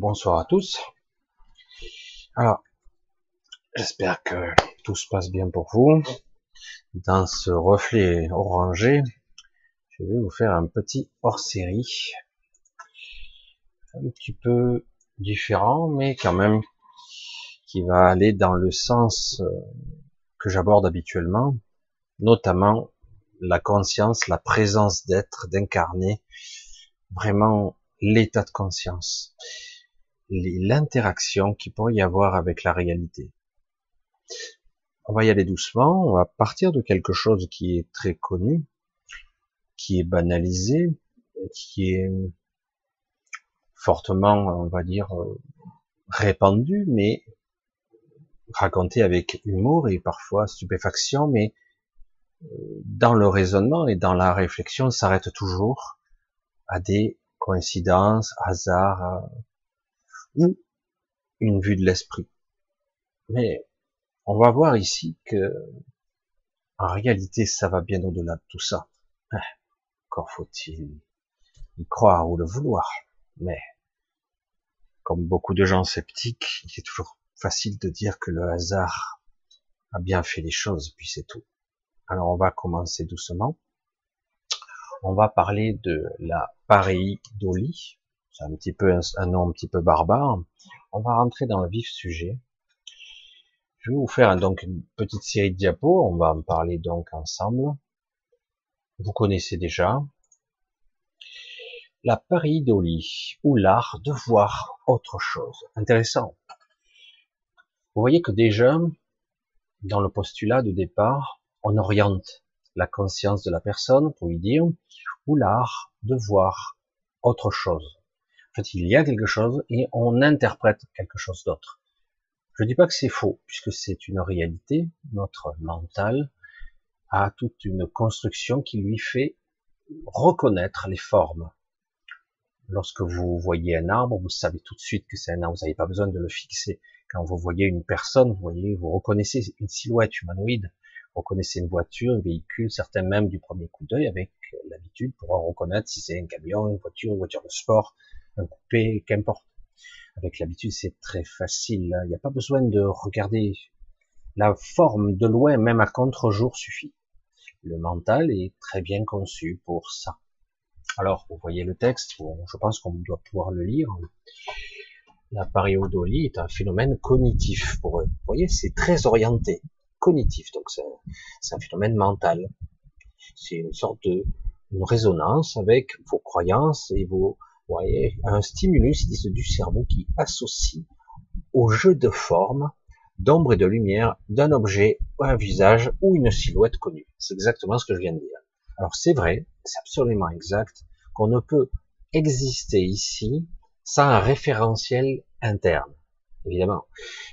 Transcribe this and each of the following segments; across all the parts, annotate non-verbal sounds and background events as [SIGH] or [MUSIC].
Bonsoir à tous. Alors, j'espère que tout se passe bien pour vous. Dans ce reflet orangé, je vais vous faire un petit hors-série, un petit peu différent, mais quand même qui va aller dans le sens euh, que j'aborde habituellement, notamment la conscience, la présence d'être, d'incarner vraiment l'état de conscience, l'interaction qui pourrait y avoir avec la réalité. On va y aller doucement, on va partir de quelque chose qui est très connu, qui est banalisé, qui est fortement, on va dire, euh, répandu, mais raconté avec humour et parfois stupéfaction, mais euh, dans le raisonnement et dans la réflexion, s'arrête toujours à des coïncidence, hasard, euh, ou une vue de l'esprit. Mais on va voir ici que, en réalité, ça va bien au-delà de tout ça. Ah, encore faut-il y croire ou le vouloir? Mais, comme beaucoup de gens sceptiques, il est toujours facile de dire que le hasard a bien fait les choses, puis c'est tout. Alors on va commencer doucement on va parler de la pareidolie. C'est un petit peu un, nom un petit peu barbare. On va rentrer dans le vif sujet. Je vais vous faire donc une petite série de diapos. On va en parler donc ensemble. Vous connaissez déjà la pareidolie ou l'art de voir autre chose. Intéressant. Vous voyez que déjà, dans le postulat de départ, on oriente la conscience de la personne, pour lui dire, ou l'art de voir autre chose. En fait, il y a quelque chose et on interprète quelque chose d'autre. Je ne dis pas que c'est faux, puisque c'est une réalité. Notre mental a toute une construction qui lui fait reconnaître les formes. Lorsque vous voyez un arbre, vous savez tout de suite que c'est un arbre, vous n'avez pas besoin de le fixer. Quand vous voyez une personne, vous voyez, vous reconnaissez une silhouette humanoïde, reconnaissez une voiture, un véhicule, certains même du premier coup d'œil avec l'habitude pour reconnaître si c'est un camion, une voiture, une voiture de sport, coupé, qu'importe. Avec l'habitude, c'est très facile. Il n'y a pas besoin de regarder la forme de loin, même à contre-jour suffit. Le mental est très bien conçu pour ça. Alors, vous voyez le texte, je pense qu'on doit pouvoir le lire. La paréodolie est un phénomène cognitif pour eux. Vous voyez, c'est très orienté cognitif, donc c'est un phénomène mental. C'est une sorte de résonance avec vos croyances et vos voyez, un stimulus du cerveau qui associe au jeu de forme, d'ombre et de lumière d'un objet, un visage ou une silhouette connue. C'est exactement ce que je viens de dire. Alors c'est vrai, c'est absolument exact, qu'on ne peut exister ici sans un référentiel interne évidemment.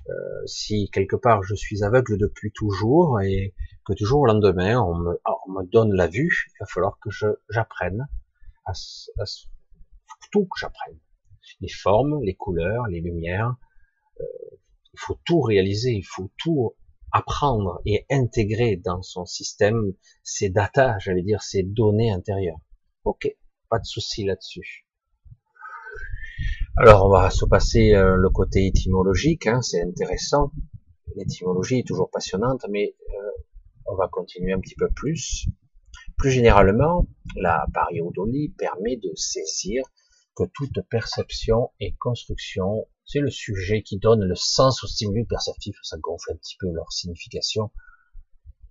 Euh, si quelque part je suis aveugle depuis toujours et que toujours au lendemain on me, on me donne la vue, il va falloir que j'apprenne à, à, que j'apprenne. Les formes, les couleurs, les lumières, euh, il faut tout réaliser, il faut tout apprendre et intégrer dans son système ces datas, j'allais dire ces données intérieures. Ok, pas de souci là-dessus. Alors on va se passer euh, le côté étymologique, hein, c'est intéressant. L'étymologie est toujours passionnante, mais euh, on va continuer un petit peu plus. Plus généralement, la pareidolie permet de saisir que toute perception et construction, c'est le sujet qui donne le sens au stimuli perceptif, ça gonfle un petit peu leur signification.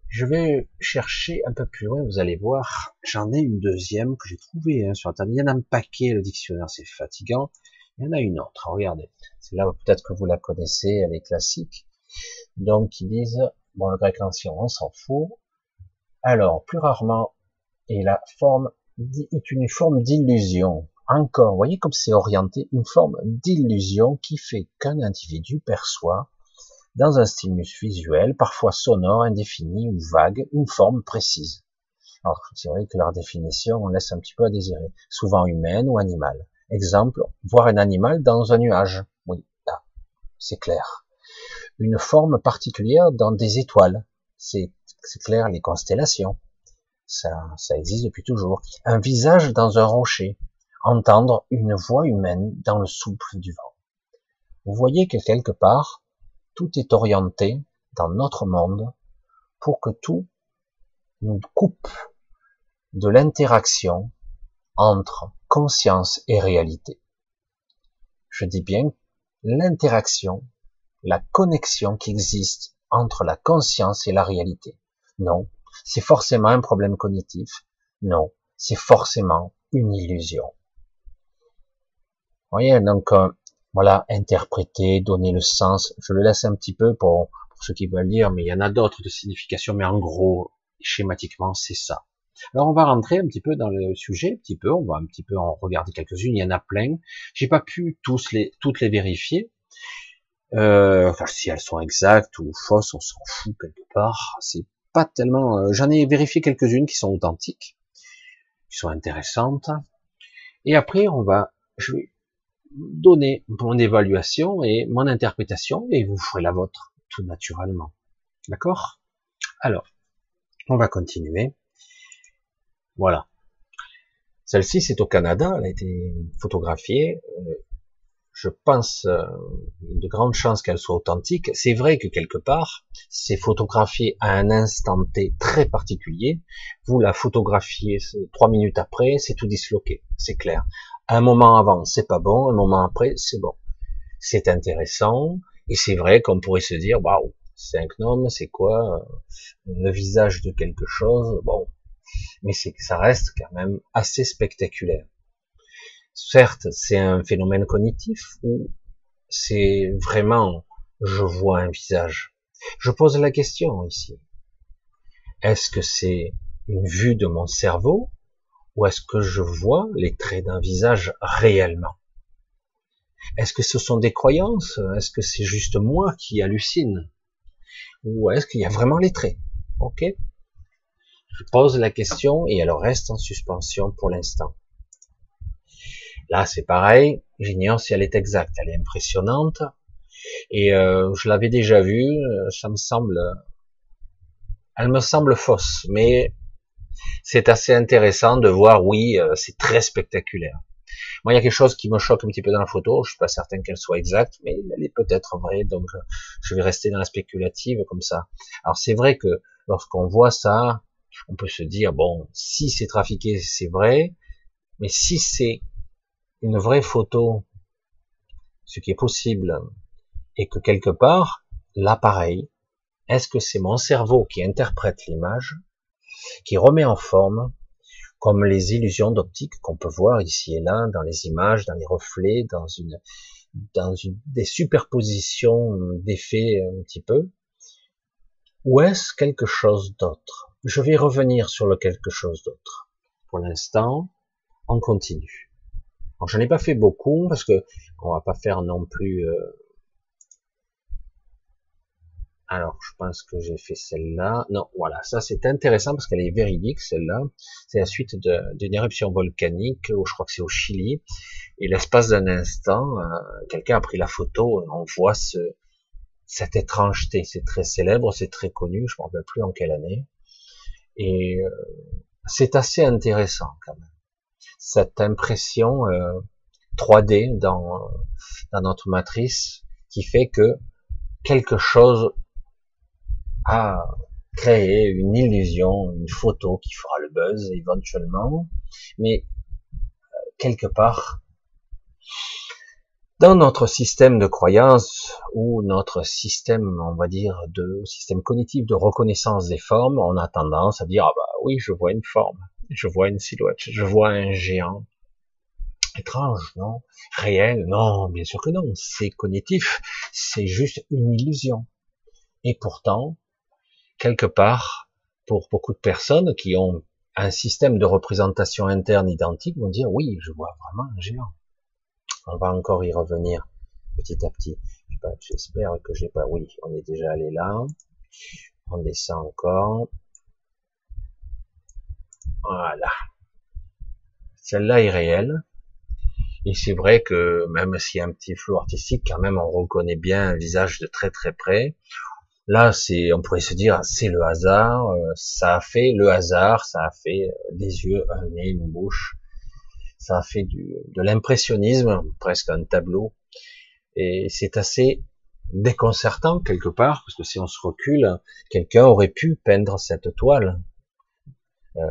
Je vais chercher un peu plus loin, vous allez voir, j'en ai une deuxième que j'ai trouvée hein, sur Internet. Il y en a un paquet, le dictionnaire, c'est fatigant. Il y en a une autre, regardez. C'est là peut-être que vous la connaissez, elle est classique. Donc ils disent, bon le grec ancien on s'en fout. Alors, plus rarement, et la forme est une forme d'illusion. Encore, voyez comme c'est orienté, une forme d'illusion qui fait qu'un individu perçoit dans un stimulus visuel, parfois sonore, indéfini ou vague, une forme précise. Alors, c'est vrai que leur définition, on laisse un petit peu à désirer, souvent humaine ou animale. Exemple, voir un animal dans un nuage. Oui, là, c'est clair. Une forme particulière dans des étoiles. C'est clair, les constellations. Ça, ça existe depuis toujours. Un visage dans un rocher. Entendre une voix humaine dans le souffle du vent. Vous voyez que quelque part, tout est orienté dans notre monde pour que tout nous coupe de l'interaction entre conscience et réalité. Je dis bien l'interaction, la connexion qui existe entre la conscience et la réalité. Non, c'est forcément un problème cognitif. Non, c'est forcément une illusion. Donc euh, voilà, interpréter, donner le sens. Je le laisse un petit peu pour, pour ceux qui veulent lire, mais il y en a d'autres de signification, mais en gros, schématiquement, c'est ça. Alors on va rentrer un petit peu dans le sujet, un petit peu, on va un petit peu en regarder quelques-unes, il y en a plein. J'ai pas pu tous les, toutes les vérifier. Euh, enfin, si elles sont exactes ou fausses, on s'en fout quelque part. C'est pas tellement. Euh, j'en ai vérifié quelques-unes qui sont authentiques, qui sont intéressantes. Et après, on va, je vais donner mon évaluation et mon interprétation, et vous ferez la vôtre tout naturellement. D'accord? Alors, on va continuer. Voilà. Celle-ci, c'est au Canada, elle a été photographiée. Euh, je pense euh, de grandes chances qu'elle soit authentique. C'est vrai que quelque part, c'est photographié à un instant T très particulier. Vous la photographiez trois minutes après, c'est tout disloqué, c'est clair. Un moment avant, c'est pas bon. Un moment après, c'est bon. C'est intéressant et c'est vrai qu'on pourrait se dire, waouh, c'est un gnome, c'est quoi euh, le visage de quelque chose. Bon, mais c'est ça reste quand même assez spectaculaire. Certes, c'est un phénomène cognitif ou c'est vraiment je vois un visage. Je pose la question ici. Est-ce que c'est une vue de mon cerveau ou est-ce que je vois les traits d'un visage réellement? Est-ce que ce sont des croyances? Est-ce que c'est juste moi qui hallucine? Ou est-ce qu'il y a vraiment les traits? Ok? Je pose la question et elle reste en suspension pour l'instant. Là, c'est pareil. J'ignore si elle est exacte. Elle est impressionnante. Et euh, je l'avais déjà vue. Euh, ça me semble, elle me semble fausse, mais c'est assez intéressant de voir. Oui, euh, c'est très spectaculaire. Moi, il y a quelque chose qui me choque un petit peu dans la photo. Je suis pas certain qu'elle soit exacte, mais elle est peut-être vraie. Donc, je vais rester dans la spéculative comme ça. Alors, c'est vrai que lorsqu'on voit ça, on peut se dire, bon, si c'est trafiqué, c'est vrai, mais si c'est une vraie photo, ce qui est possible, et que quelque part, l'appareil, est-ce que c'est mon cerveau qui interprète l'image, qui remet en forme, comme les illusions d'optique qu'on peut voir ici et là, dans les images, dans les reflets, dans une, dans une, des superpositions d'effets un petit peu, ou est-ce quelque chose d'autre? Je vais revenir sur le quelque chose d'autre. Pour l'instant, on continue. Alors, je n'ai pas fait beaucoup parce que on va pas faire non plus. Euh, alors, je pense que j'ai fait celle-là. Non, voilà, ça c'est intéressant parce qu'elle est véridique celle-là. C'est la suite d'une éruption volcanique, je crois que c'est au Chili. Et l'espace d'un instant, euh, quelqu'un a pris la photo. On voit ce, cette étrangeté. C'est très célèbre, c'est très connu. Je ne me rappelle plus en quelle année. Et euh, c'est assez intéressant quand même. Cette impression 3D euh, dans, dans notre matrice qui fait que quelque chose a créé une illusion, une photo qui fera le buzz éventuellement, mais euh, quelque part, dans notre système de croyance ou notre système, on va dire, de système cognitif de reconnaissance des formes, on a tendance à dire ah bah oui, je vois une forme, je vois une silhouette, je vois un géant. Étrange, non? Réel? Non, bien sûr que non. C'est cognitif, c'est juste une illusion. Et pourtant, quelque part, pour beaucoup de personnes qui ont un système de représentation interne identique, vont dire oui, je vois vraiment un géant. On va encore y revenir petit à petit. J'espère que j'ai pas. Oui, on est déjà allé là. On descend encore. Voilà. Celle-là est réelle. Et c'est vrai que même s'il y a un petit flou artistique, quand même, on reconnaît bien un visage de très très près. Là, c'est, on pourrait se dire, c'est le hasard. Euh, ça a fait le hasard. Ça a fait des yeux, un nez, une bouche Ça a fait du, de l'impressionnisme, presque un tableau. Et c'est assez déconcertant quelque part, parce que si on se recule, quelqu'un aurait pu peindre cette toile. Euh,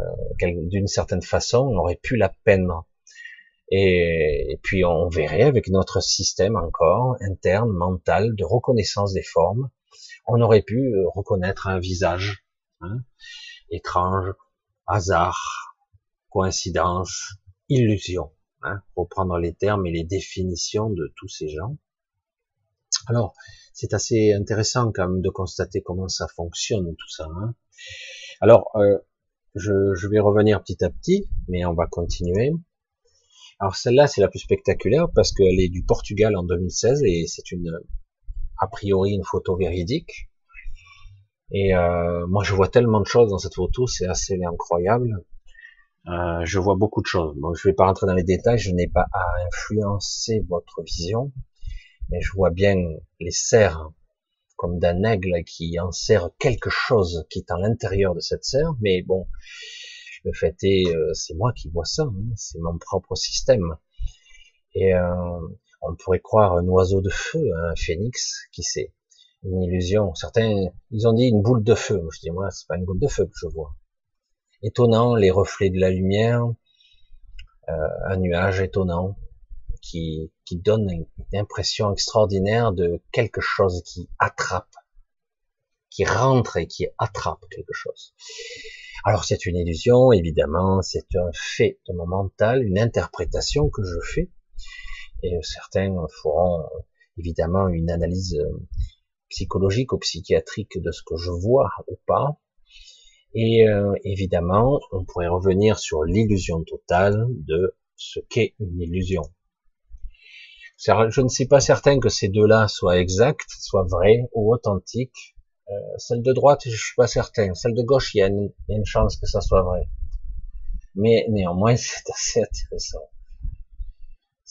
D'une certaine façon, on aurait pu la peindre. Et, puis on verrait avec notre système encore interne, mental, de reconnaissance des formes, on aurait pu reconnaître un visage hein, étrange, hasard, coïncidence, illusion, hein, reprendre les termes et les définitions de tous ces gens. Alors, c'est assez intéressant quand même de constater comment ça fonctionne tout ça. Hein. Alors, euh, je, je, vais revenir petit à petit, mais on va continuer. Alors celle-là, c'est la plus spectaculaire parce qu'elle est du Portugal en 2016 et c'est une, a priori, une photo véridique. Et euh, moi, je vois tellement de choses dans cette photo, c'est assez incroyable. Euh, je vois beaucoup de choses. Bon, je vais pas rentrer dans les détails, je n'ai pas à influencer votre vision, mais je vois bien les serres comme d'un aigle qui enserre quelque chose qui est à l'intérieur de cette serre. Mais bon, le fait est, euh, c'est moi qui vois ça, hein. c'est mon propre système. Et on pourrait croire un oiseau de feu, un phénix, qui sait une illusion. Certains, ils ont dit une boule de feu. Je dis, moi, c'est pas une boule de feu que je vois. Étonnant, les reflets de la lumière, euh, un nuage étonnant qui, qui donne une, impression extraordinaire de quelque chose qui attrape, qui rentre et qui attrape quelque chose. Alors c'est une illusion, évidemment, c'est un fait de mon mental, une interprétation que je fais. Et certains feront évidemment une analyse euh, psychologique ou psychiatrique de ce que je vois ou pas. Et euh, évidemment, on pourrait revenir sur l'illusion totale de ce qu'est une illusion. Je ne suis pas certain que ces deux-là soient exacts, soient vrais ou authentiques. Euh, celle de droite, je suis pas certain. Celle de gauche, il y a une chance que ça soit vrai. Mais néanmoins, [LAUGHS] c'est assez intéressant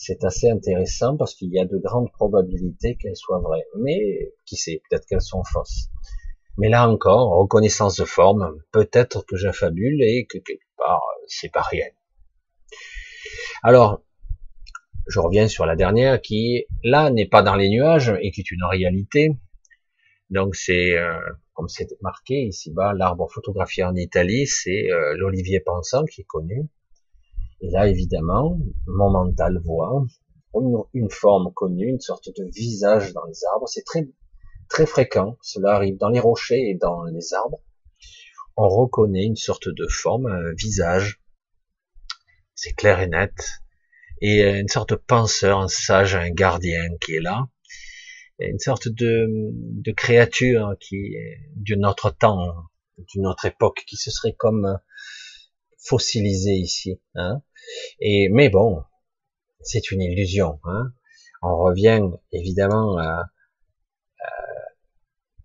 c'est assez intéressant parce qu'il y a de grandes probabilités qu'elles soient vraies. Mais qui sait, peut-être qu'elles sont fausses. Mais là encore, reconnaissance de forme, peut-être que j'affabule et que quelque part, c'est pas réel. Alors, je reviens sur la dernière qui, là, n'est pas dans les nuages et qui est une réalité. Donc c'est, euh, comme c'est marqué ici-bas, l'arbre photographié en Italie, c'est euh, l'olivier pensant qui est connu. Et là, évidemment, mon mental voit une, forme connue, une sorte de visage dans les arbres. C'est très, très fréquent. Cela arrive dans les rochers et dans les arbres. On reconnaît une sorte de forme, un visage. C'est clair et net. Et une sorte de penseur, un sage, un gardien qui est là. une sorte de, créature qui est d'une autre temps, d'une autre époque, qui se serait comme fossilisée ici. Hein et mais bon, c'est une illusion. Hein. On revient évidemment à,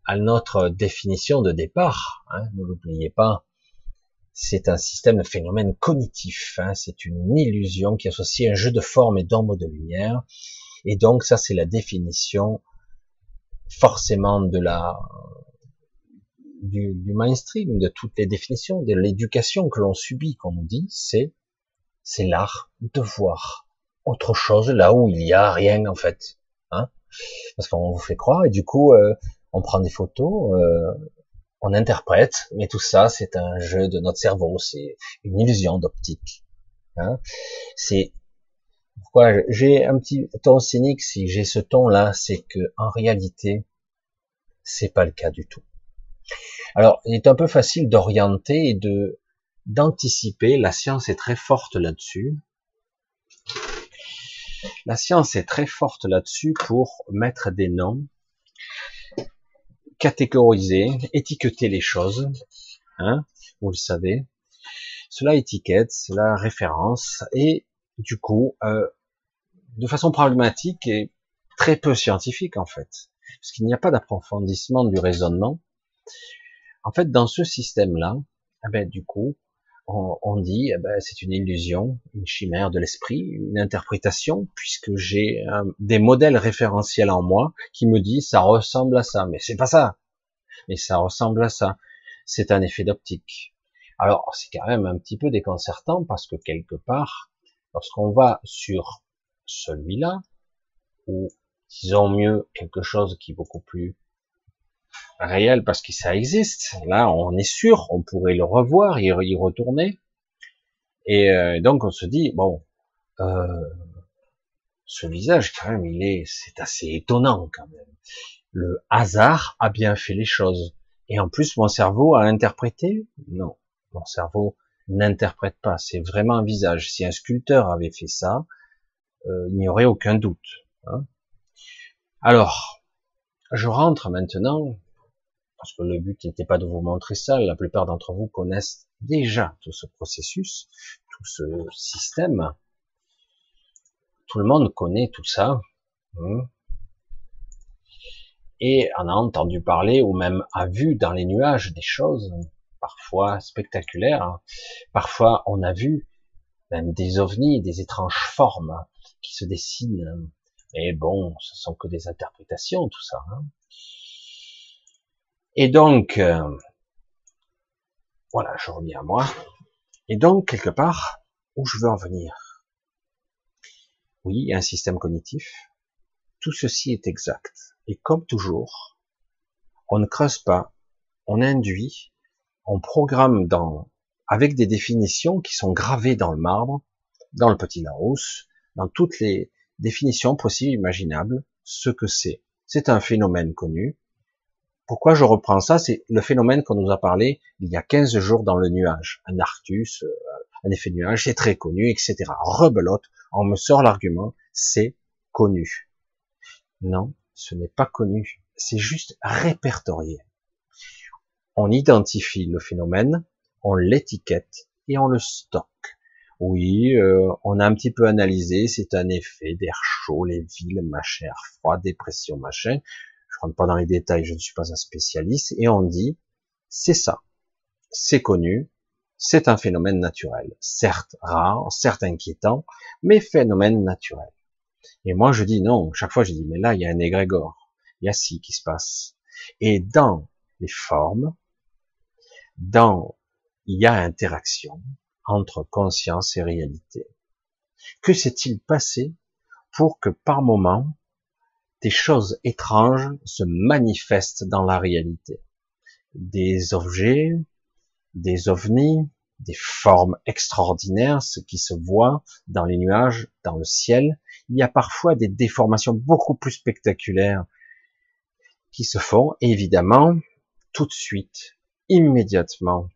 à, notre définition de départ. Hein. Ne l'oubliez pas. C'est un système de phénomène cognitif. Hein. C'est une illusion qui associe un jeu de forme et d'ombre de lumière. Et donc ça, c'est la définition forcément de la du, du mainstream, de toutes les définitions, de l'éducation que l'on subit, qu'on nous dit, c'est c'est l'art de voir autre chose là où il y a rien en fait. Hein Parce qu'on vous fait croire et du coup euh, on prend des photos, euh, on interprète, mais tout ça c'est un jeu de notre cerveau, c'est une illusion d'optique. Hein c'est pourquoi j'ai un petit ton cynique si j'ai ce ton là, c'est que en réalité c'est pas le cas du tout. Alors il est un peu facile d'orienter et de d'anticiper. La science est très forte là-dessus. La science est très forte là-dessus pour mettre des noms, catégoriser, étiqueter les choses. Hein, vous le savez. Cela étiquette, cela référence, et du coup, euh, de façon pragmatique et très peu scientifique en fait, parce qu'il n'y a pas d'approfondissement du raisonnement. En fait, dans ce système-là, eh ben, du coup, on, dit eh ben, c'est une illusion, une chimère de l'esprit, une interprétation, puisque j'ai des modèles référentiels en moi qui me disent ça ressemble à ça, mais c'est pas ça, mais ça ressemble à ça. C'est un effet d'optique. Alors c'est quand même un petit peu déconcertant parce que quelque part, Lorsqu'on va sur celui-là, ou disons mieux quelque chose qui est beaucoup plus réel parce que ça existe. Là, on est sûr, on pourrait le revoir, y, retourner. Et euh, donc on se dit bon, euh, ce visage quand même, il est, c'est assez étonnant quand même. Le hasard a bien fait les choses. Et en plus, mon cerveau a interprété? Non, mon cerveau n'interprète pas. C'est vraiment un visage. Si un sculpteur avait fait ça, euh, il n'y aurait aucun doute. Hein. Alors, je rentre maintenant parce que le but n'était pas de vous montrer ça, la plupart d'entre vous connaissent déjà tout ce processus, tout ce système. Tout le monde connaît tout ça. Hein. Et en a entendu parler ou même a vu dans les nuages des choses parfois spectaculaires. Parfois on a vu même des ovnis, des étranges formes qui se dessinent. Et bon, ce sont que des interprétations, tout ça. Et donc, euh, voilà, je reviens à moi. Et donc, quelque part, où je veux en venir? Oui, un système cognitif. Tout ceci est exact. Et comme toujours, on ne creuse pas, on induit, on programme dans, avec des définitions qui sont gravées dans le marbre, dans le petit Larousse, dans toutes les définitions possibles, imaginables, ce que c'est. C'est un phénomène connu, pourquoi je reprends ça? C'est le phénomène qu'on nous a parlé il y a 15 jours dans le nuage. Un Arctus, euh, un effet nuage, c'est très connu, etc. Rebelote, on me sort l'argument, c'est connu. Non, ce n'est pas connu, c'est juste répertorié. On identifie le phénomène, on l'étiquette et on le stocke. Oui, euh, on a un petit peu analysé, c'est un effet d'air chaud, les villes, machin, air froid, dépression, machin rentre pas dans les détails, je ne suis pas un spécialiste, et on dit, c'est ça, c'est connu, c'est un phénomène naturel, certes rare, certes inquiétant, mais phénomène naturel. Et moi je dis non, chaque fois je dis, mais là il y a un égrégore, il y a ci qui se passe. Et dans les formes, dans, il y a interaction entre conscience et réalité. Que s'est-il passé pour que par moment, des choses étranges se manifestent dans la réalité. Des objets, des ovnis, des formes extraordinaires, ce qui se voit dans les nuages, dans le ciel. Il y a parfois des déformations beaucoup plus spectaculaires qui se font. Et évidemment, tout de suite, immédiatement,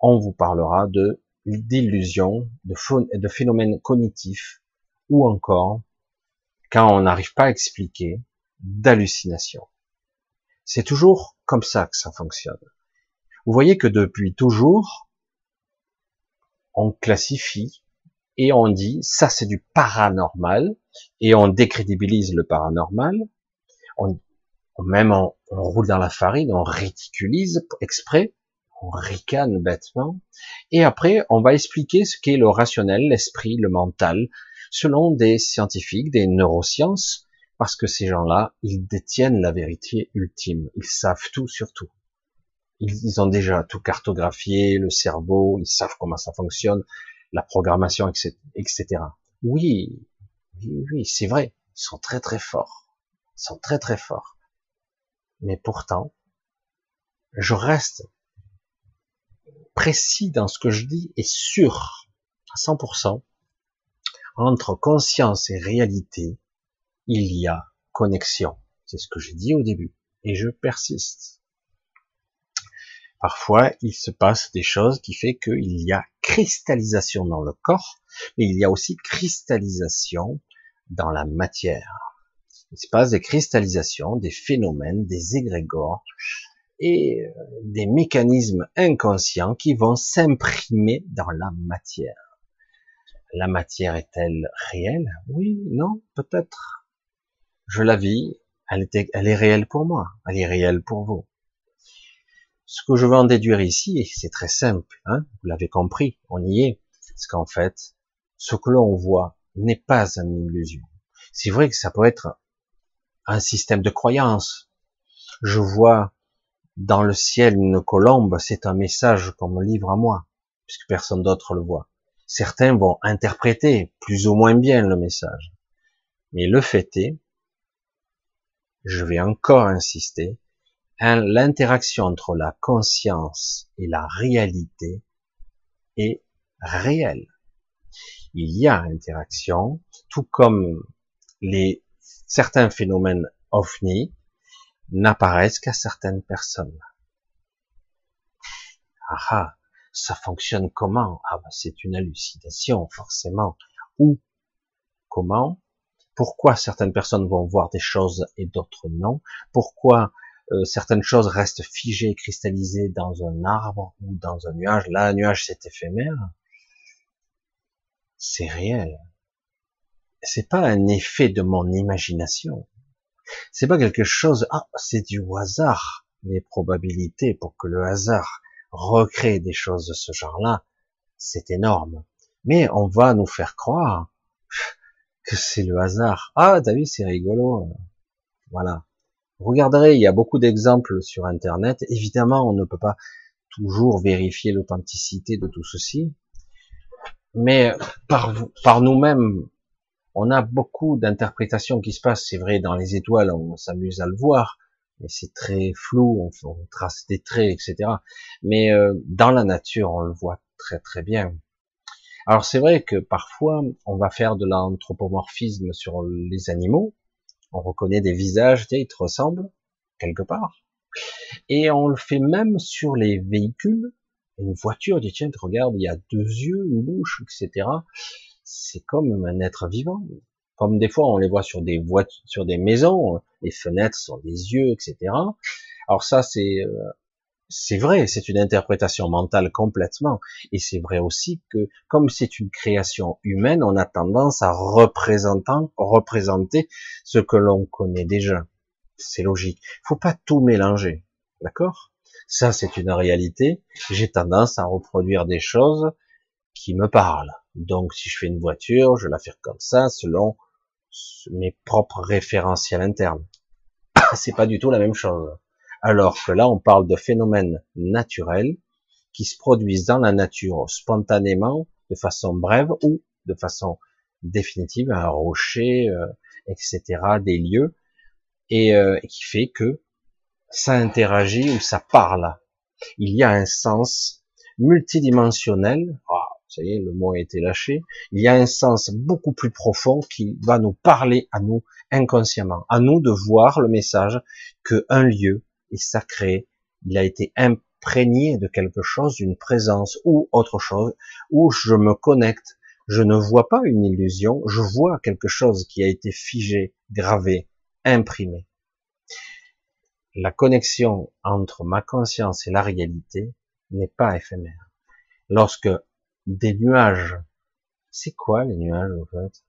on vous parlera de d'illusions, de, de phénomènes cognitifs, ou encore, quand on n'arrive pas à expliquer, d'hallucination. C'est toujours comme ça que ça fonctionne. Vous voyez que depuis toujours, on classifie et on dit ça c'est du paranormal et on décrédibilise le paranormal. On, même on, on roule dans la farine, on ridiculise exprès, on ricane bêtement, et après on va expliquer ce qu'est le rationnel, l'esprit, le mental, selon des scientifiques, des neurosciences, parce que ces gens-là, ils détiennent la vérité ultime. Ils savent tout sur tout. Ils, ont déjà tout cartographié, le cerveau, ils savent comment ça fonctionne, la programmation, etc. Oui, oui, oui c'est vrai. Ils sont très très forts. Ils sont très très forts. Mais pourtant, je reste précis dans ce que je dis et sûr à 100% entre conscience et réalité, il y a connexion. C'est ce que j'ai dit au début. Et je persiste. Parfois, il se passe des choses qui fait qu'il y a cristallisation dans le corps, mais il y a aussi cristallisation dans la matière. Il se passe des cristallisations, des phénomènes, des égrégores et euh, des mécanismes inconscients qui vont s'imprimer dans la matière. La matière est-elle réelle? Oui, non, peut-être je la vis, elle, est réelle pour moi, elle est réelle pour vous. Ce que je veux en déduire ici, c'est très simple, hein, vous l'avez compris, on y est, c'est qu'en fait, ce que l'on voit n'est pas une illusion. C'est vrai que ça peut être un système de croyance. Je vois dans le ciel une colombe, c'est un message qu'on me livre à moi, puisque personne d'autre le voit. Certains vont interpréter plus ou moins bien le message. Mais le fait est, je vais encore insister, l'interaction entre la conscience et la réalité est réelle. Il y a interaction, tout comme les certains phénomènes ovni n'apparaissent qu'à certaines personnes. Ah ah, ça fonctionne comment? Ah bah c'est une hallucination forcément. Ou comment? Pourquoi certaines personnes vont voir des choses et d'autres non? Pourquoi euh, certaines choses restent figées, cristallisées dans un arbre ou dans un nuage? Là, un nuage c'est éphémère. C'est réel. C'est pas un effet de mon imagination. C'est pas quelque chose. Ah, c'est du hasard. Les probabilités pour que le hasard recréer des choses de ce genre-là, c'est énorme. Mais on va nous faire croire que c'est le hasard. Ah, t'as vu, c'est rigolo. Voilà. Regarderez, il y a beaucoup d'exemples sur Internet. Évidemment, on ne peut pas toujours vérifier l'authenticité de tout ceci. Mais par, par nous-mêmes, on a beaucoup d'interprétations qui se passent. C'est vrai, dans les étoiles, on s'amuse à le voir mais c'est très flou, on, trace des traits, etc. Mais euh, dans la nature, on le voit très très bien. Alors c'est vrai que parfois, on va faire de l'anthropomorphisme sur les animaux, on reconnaît des visages, ils te ressemblent quelque part, et on le fait même sur les véhicules. Une voiture, dit tiens, regarde, il y a deux yeux, une bouche, etc. C'est comme un être vivant. Comme des fois on les voit sur des voitures, sur des maisons, les fenêtres sont des yeux, etc. Alors ça c'est euh, c'est vrai, c'est une interprétation mentale complètement, et c'est vrai aussi que comme c'est une création humaine, on a tendance à représenter, ce que l'on connaît déjà. C'est logique. Faut pas tout mélanger, d'accord? Ça c'est une réalité. J'ai tendance à reproduire des choses qui me parlent. Donc si je fais une voiture, je la fais comme ça selon mes propres référentiels internes. C'est pas du tout la même chose. Alors que là, on parle de phénomènes naturels qui se produisent dans la nature spontanément, de façon brève ou de façon définitive, un rocher, euh, etc., des lieux, et euh, qui fait que ça interagit ou ça parle. Il y a un sens multidimensionnel. Ah, ça y est, le mot a été lâché, il y a un sens beaucoup plus profond qui va nous parler à nous inconsciemment, à nous de voir le message que un lieu est sacré, il a été imprégné de quelque chose, d'une présence ou autre chose, où je me connecte, je ne vois pas une illusion, je vois quelque chose qui a été figé, gravé, imprimé. La connexion entre ma conscience et la réalité n'est pas éphémère. Lorsque des nuages. C'est quoi les nuages en fait?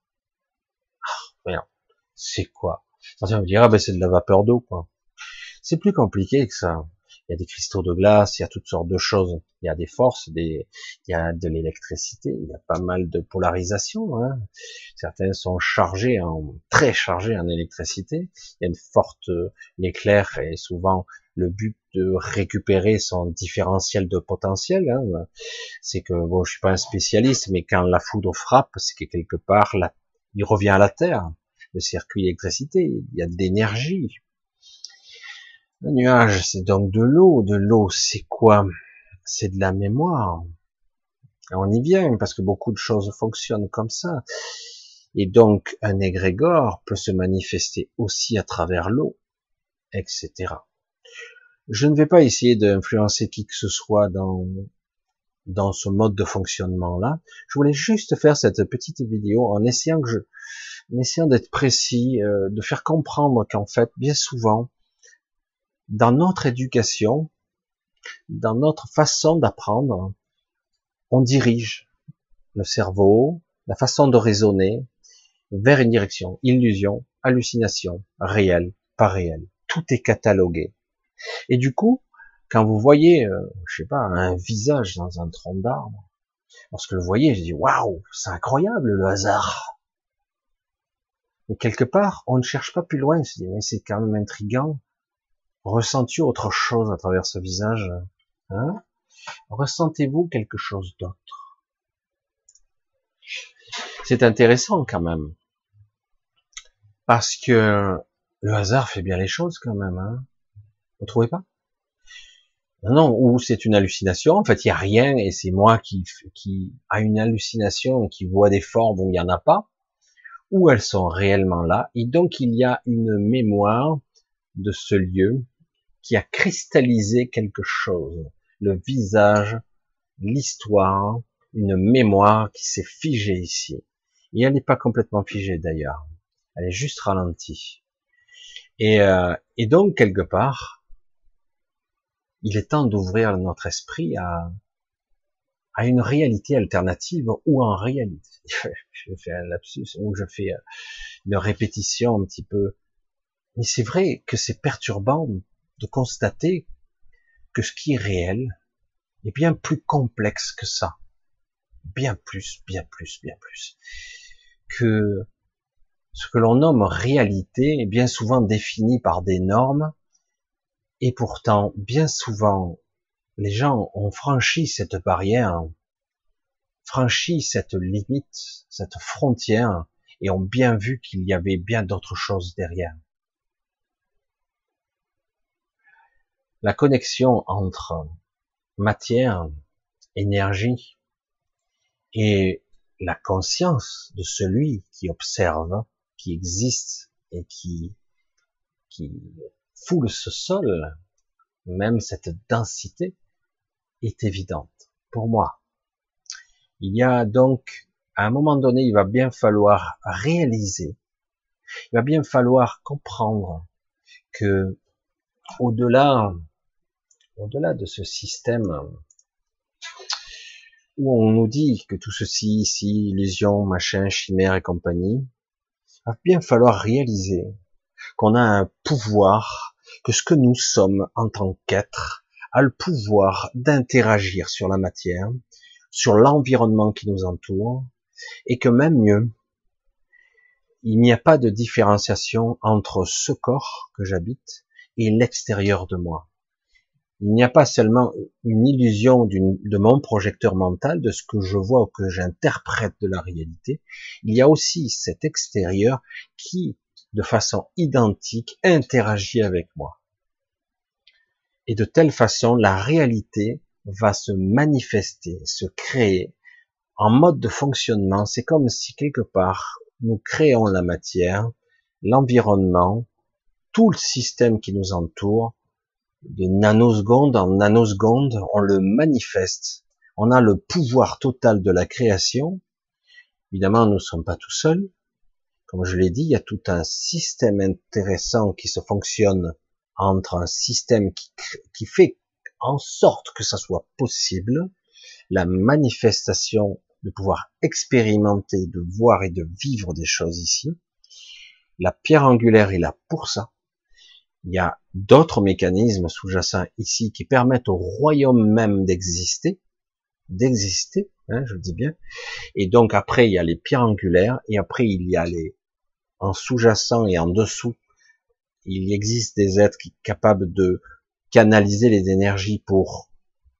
Ah, C'est quoi? On va dire ah ben c'est de la vapeur d'eau quoi. C'est plus compliqué que ça. Il y a des cristaux de glace, il y a toutes sortes de choses. Il y a des forces, des, il y a de l'électricité, il y a pas mal de polarisation. Hein. Certains sont chargés, en, très chargés en électricité. Il y a une forte, l'éclair est souvent le but de récupérer son différentiel de potentiel. Hein. C'est que bon, je suis pas un spécialiste, mais quand la foudre frappe, c'est que quelque part, il revient à la terre. Le circuit d'électricité, il y a de l'énergie. Le nuage, c'est donc de l'eau. De l'eau, c'est quoi? C'est de la mémoire. On y vient parce que beaucoup de choses fonctionnent comme ça. Et donc, un égrégore peut se manifester aussi à travers l'eau, etc. Je ne vais pas essayer d'influencer qui que ce soit dans, dans ce mode de fonctionnement-là. Je voulais juste faire cette petite vidéo en essayant que je, essayant d'être précis, euh, de faire comprendre qu'en fait, bien souvent, dans notre éducation, dans notre façon d'apprendre, on dirige le cerveau, la façon de raisonner vers une direction, illusion, hallucination, réel, pas réel. Tout est catalogué. Et du coup, quand vous voyez, euh, je sais pas, un visage dans un tronc d'arbre, lorsque le voyez, je dis waouh, c'est incroyable le hasard. Mais quelque part, on ne cherche pas plus loin. Se dit mais c'est quand même intrigant. Ressens-tu autre chose à travers ce visage hein? Ressentez-vous quelque chose d'autre? C'est intéressant quand même. Parce que le hasard fait bien les choses quand même. Hein Vous trouvez pas? Non, ou c'est une hallucination. En fait, il y a rien et c'est moi qui qui a une hallucination, qui voit des formes où il y en a pas, ou elles sont réellement là. Et donc il y a une mémoire de ce lieu qui a cristallisé quelque chose, le visage, l'histoire, une mémoire qui s'est figée ici. Et elle n'est pas complètement figée d'ailleurs. Elle est juste ralentie. Et, euh, et donc, quelque part, il est temps d'ouvrir notre esprit à, à une réalité alternative ou en réalité. [LAUGHS] je fais un lapsus ou je fais euh, une répétition un petit peu. Mais c'est vrai que c'est perturbant de constater que ce qui est réel est bien plus complexe que ça. Bien plus, bien plus, bien plus. Que ce que l'on nomme réalité est bien souvent défini par des normes et pourtant, bien souvent, les gens ont franchi cette barrière, franchi cette limite, cette frontière et ont bien vu qu'il y avait bien d'autres choses derrière. La connexion entre matière, énergie et la conscience de celui qui observe, qui existe et qui, qui foule ce sol, même cette densité, est évidente pour moi. Il y a donc, à un moment donné, il va bien falloir réaliser, il va bien falloir comprendre que au-delà au-delà de ce système où on nous dit que tout ceci ici, illusion, machin, chimère et compagnie, va bien falloir réaliser qu'on a un pouvoir, que ce que nous sommes en tant qu'être a le pouvoir d'interagir sur la matière, sur l'environnement qui nous entoure, et que même mieux, il n'y a pas de différenciation entre ce corps que j'habite et l'extérieur de moi. Il n'y a pas seulement une illusion de mon projecteur mental, de ce que je vois ou que j'interprète de la réalité, il y a aussi cet extérieur qui, de façon identique, interagit avec moi. Et de telle façon, la réalité va se manifester, se créer en mode de fonctionnement. C'est comme si quelque part, nous créons la matière, l'environnement, tout le système qui nous entoure, de nanoseconde en nanoseconde, on le manifeste. On a le pouvoir total de la création. Évidemment, nous ne sommes pas tout seuls. Comme je l'ai dit, il y a tout un système intéressant qui se fonctionne entre un système qui, fait en sorte que ça soit possible, la manifestation de pouvoir expérimenter, de voir et de vivre des choses ici. La pierre angulaire est là pour ça. Il y a d'autres mécanismes sous-jacents ici qui permettent au royaume même d'exister, d'exister, hein, je le dis bien. Et donc après il y a les pierres angulaires et après il y a les en sous-jacent et en dessous, il existe des êtres qui capables de canaliser les énergies pour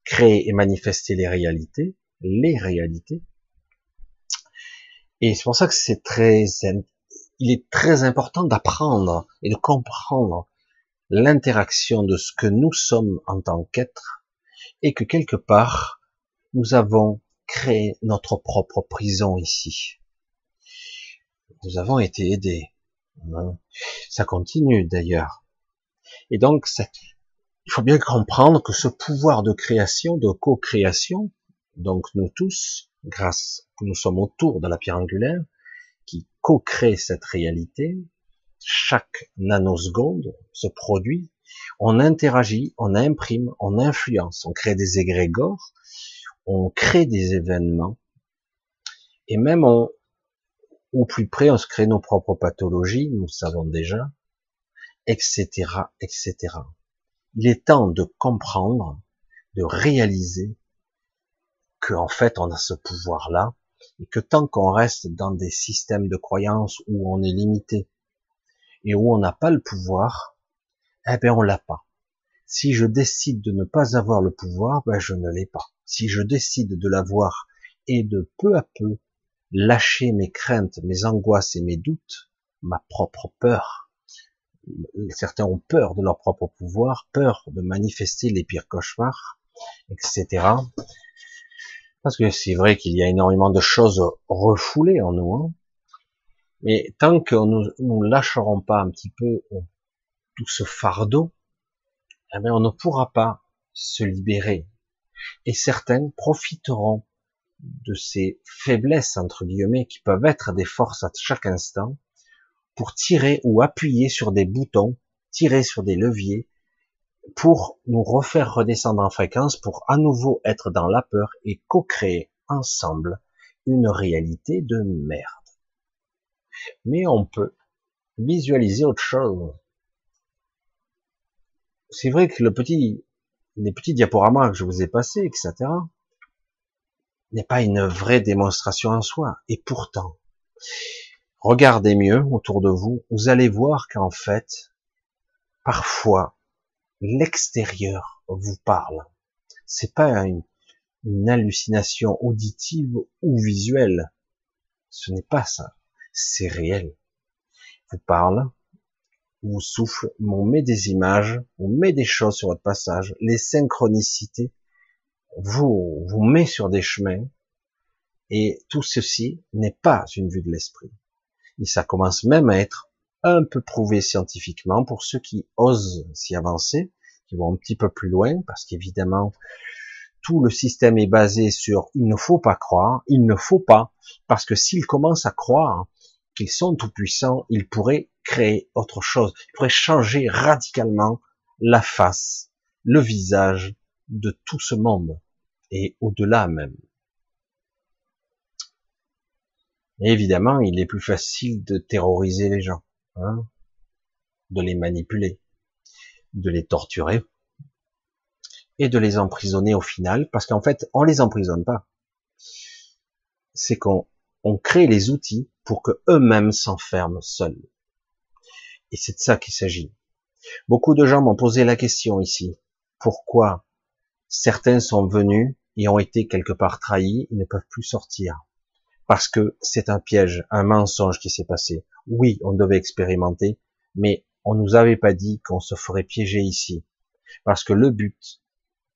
créer et manifester les réalités, les réalités. Et c'est pour ça que c'est très, il est très important d'apprendre et de comprendre l'interaction de ce que nous sommes en tant qu'être et que quelque part, nous avons créé notre propre prison ici. Nous avons été aidés. Hein. Ça continue d'ailleurs. Et donc, il faut bien comprendre que ce pouvoir de création, de co-création, donc nous tous, grâce que nous sommes autour de la pierre angulaire, qui co-crée cette réalité, chaque nanoseconde se produit, on interagit, on imprime, on influence, on crée des égrégores, on crée des événements, et même on, au plus près, on se crée nos propres pathologies, nous le savons déjà, etc., etc. Il est temps de comprendre, de réaliser que en fait on a ce pouvoir-là, et que tant qu'on reste dans des systèmes de croyances où on est limité, et où on n'a pas le pouvoir, eh ben on l'a pas. Si je décide de ne pas avoir le pouvoir, ben je ne l'ai pas. Si je décide de l'avoir et de peu à peu lâcher mes craintes, mes angoisses et mes doutes, ma propre peur. Certains ont peur de leur propre pouvoir, peur de manifester les pires cauchemars, etc. Parce que c'est vrai qu'il y a énormément de choses refoulées en nous. Hein. Mais tant que nous ne lâcherons pas un petit peu tout ce fardeau, eh bien on ne pourra pas se libérer. Et certains profiteront de ces faiblesses, entre guillemets, qui peuvent être des forces à chaque instant, pour tirer ou appuyer sur des boutons, tirer sur des leviers, pour nous refaire redescendre en fréquence, pour à nouveau être dans la peur et co-créer ensemble une réalité de merde. Mais on peut visualiser autre chose. C'est vrai que le petit, les petits diaporamas que je vous ai passés, etc., n'est pas une vraie démonstration en soi. Et pourtant, regardez mieux autour de vous, vous allez voir qu'en fait, parfois, l'extérieur vous parle. C'est pas une, hallucination auditive ou visuelle. Ce n'est pas ça. C'est réel. Vous parle, vous souffle, on met des images, on met des choses sur votre passage, les synchronicités, vous, vous met sur des chemins, et tout ceci n'est pas une vue de l'esprit. Et ça commence même à être un peu prouvé scientifiquement pour ceux qui osent s'y avancer, qui vont un petit peu plus loin, parce qu'évidemment, tout le système est basé sur il ne faut pas croire, il ne faut pas, parce que s'ils commencent à croire qu'ils sont tout puissants, ils pourraient créer autre chose, ils pourraient changer radicalement la face, le visage de tout ce monde, et au-delà même. évidemment, il est plus facile de terroriser les gens, hein, de les manipuler, de les torturer et de les emprisonner au final, parce qu'en fait, on les emprisonne pas. C'est qu'on on crée les outils pour que eux-mêmes s'enferment seuls. Et c'est de ça qu'il s'agit. Beaucoup de gens m'ont posé la question ici. Pourquoi certains sont venus et ont été quelque part trahis, ils ne peuvent plus sortir parce que c'est un piège, un mensonge qui s'est passé. Oui, on devait expérimenter, mais on nous avait pas dit qu'on se ferait piéger ici. Parce que le but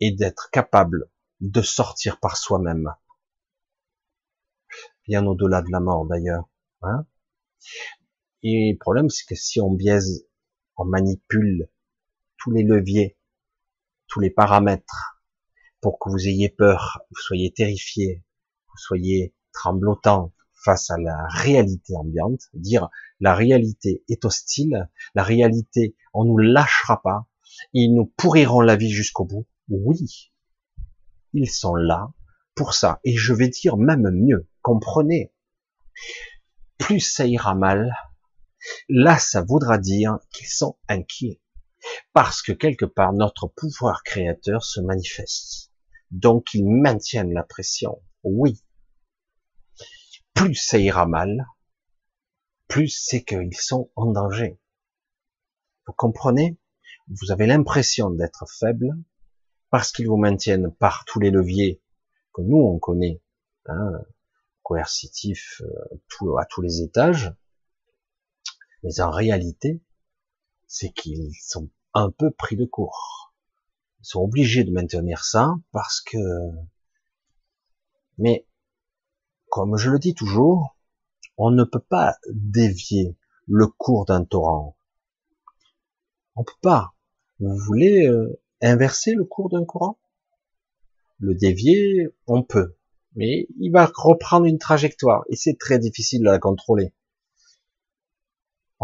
est d'être capable de sortir par soi-même. Bien au-delà de la mort d'ailleurs. Hein Et le problème, c'est que si on biaise, on manipule tous les leviers, tous les paramètres, pour que vous ayez peur, vous soyez terrifié, vous soyez tremblotant face à la réalité ambiante, dire la réalité est hostile, la réalité, on nous lâchera pas, ils nous pourriront la vie jusqu'au bout. Oui, ils sont là pour ça. Et je vais dire même mieux, comprenez, plus ça ira mal, là ça voudra dire qu'ils sont inquiets. Parce que quelque part, notre pouvoir créateur se manifeste. Donc ils maintiennent la pression. Oui, plus ça ira mal, plus c'est qu'ils sont en danger. Vous comprenez? Vous avez l'impression d'être faible parce qu'ils vous maintiennent par tous les leviers que nous on connaît, hein, coercitifs euh, à tous les étages. Mais en réalité, c'est qu'ils sont un peu pris de court. Ils sont obligés de maintenir ça parce que, mais comme je le dis toujours, on ne peut pas dévier le cours d'un torrent. On peut pas. Vous voulez euh, inverser le cours d'un courant Le dévier, on peut. Mais il va reprendre une trajectoire et c'est très difficile de la contrôler.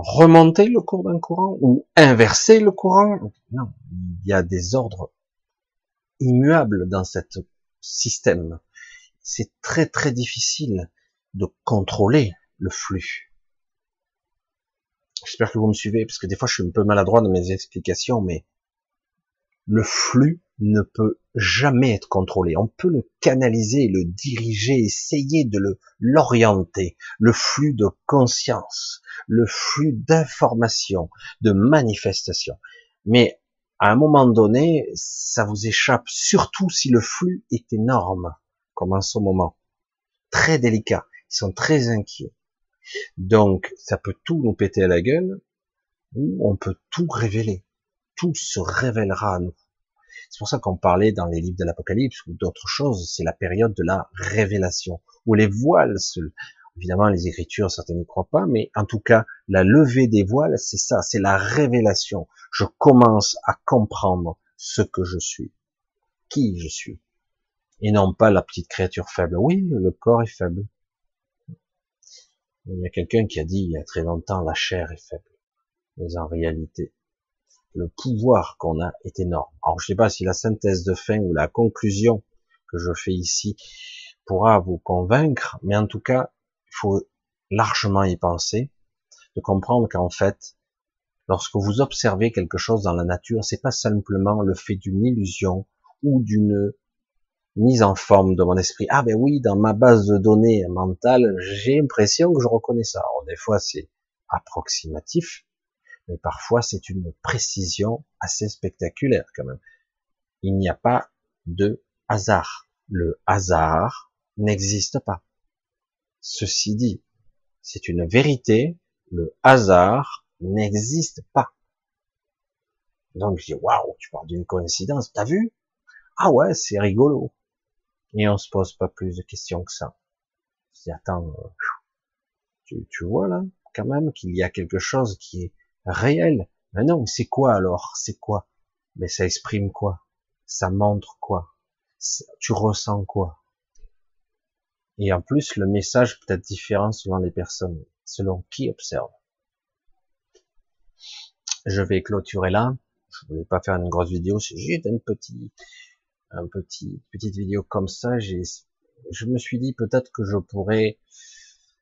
Remonter le cours d'un courant ou inverser le courant Non, il y a des ordres immuables dans ce système c'est très très difficile de contrôler le flux. J'espère que vous me suivez, parce que des fois je suis un peu maladroit dans mes explications, mais le flux ne peut jamais être contrôlé. On peut le canaliser, le diriger, essayer de l'orienter. Le flux de conscience, le flux d'information, de manifestation. Mais à un moment donné, ça vous échappe, surtout si le flux est énorme comme en ce moment. Très délicat. Ils sont très inquiets. Donc, ça peut tout nous péter à la gueule, ou on peut tout révéler. Tout se révélera à nous. C'est pour ça qu'on parlait dans les livres de l'Apocalypse ou d'autres choses, c'est la période de la révélation, où les voiles se, évidemment les écritures, certains n'y croient pas, mais en tout cas, la levée des voiles, c'est ça, c'est la révélation. Je commence à comprendre ce que je suis, qui je suis, et non pas la petite créature faible. Oui, le corps est faible. Il y a quelqu'un qui a dit il y a très longtemps la chair est faible. Mais en réalité, le pouvoir qu'on a est énorme. Alors je sais pas si la synthèse de fin ou la conclusion que je fais ici pourra vous convaincre, mais en tout cas, il faut largement y penser, de comprendre qu'en fait, lorsque vous observez quelque chose dans la nature, c'est pas simplement le fait d'une illusion ou d'une mise en forme de mon esprit. Ah ben oui, dans ma base de données mentale, j'ai l'impression que je reconnais ça. Alors des fois c'est approximatif, mais parfois c'est une précision assez spectaculaire quand même. Il n'y a pas de hasard. Le hasard n'existe pas. Ceci dit, c'est une vérité, le hasard n'existe pas. Donc je dis, waouh, tu parles d'une coïncidence, t'as vu? Ah ouais, c'est rigolo. Et on se pose pas plus de questions que ça. Je attends, euh, tu vois là, quand même, qu'il y a quelque chose qui est réel. Mais non, c'est quoi alors? C'est quoi? Mais ça exprime quoi? Ça montre quoi? Tu ressens quoi? Et en plus, le message peut être différent selon les personnes, selon qui observe. Je vais clôturer là. Je voulais pas faire une grosse vidéo, c'est juste un petit, un petit, petite vidéo comme ça. Je me suis dit peut-être que je pourrais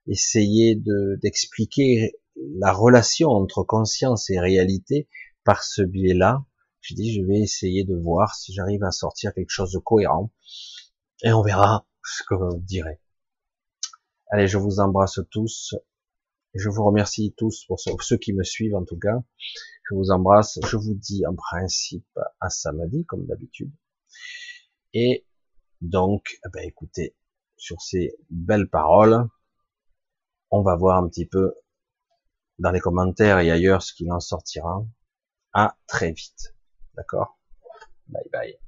essayer de d'expliquer la relation entre conscience et réalité par ce biais-là. J'ai dit, je vais essayer de voir si j'arrive à sortir quelque chose de cohérent. Et on verra ce que vous direz. Allez, je vous embrasse tous. Je vous remercie tous pour ceux qui me suivent en tout cas. Je vous embrasse. Je vous dis en principe à samedi comme d'habitude. Et donc, eh ben écoutez, sur ces belles paroles, on va voir un petit peu dans les commentaires et ailleurs ce qu'il en sortira. À très vite. D'accord? Bye bye.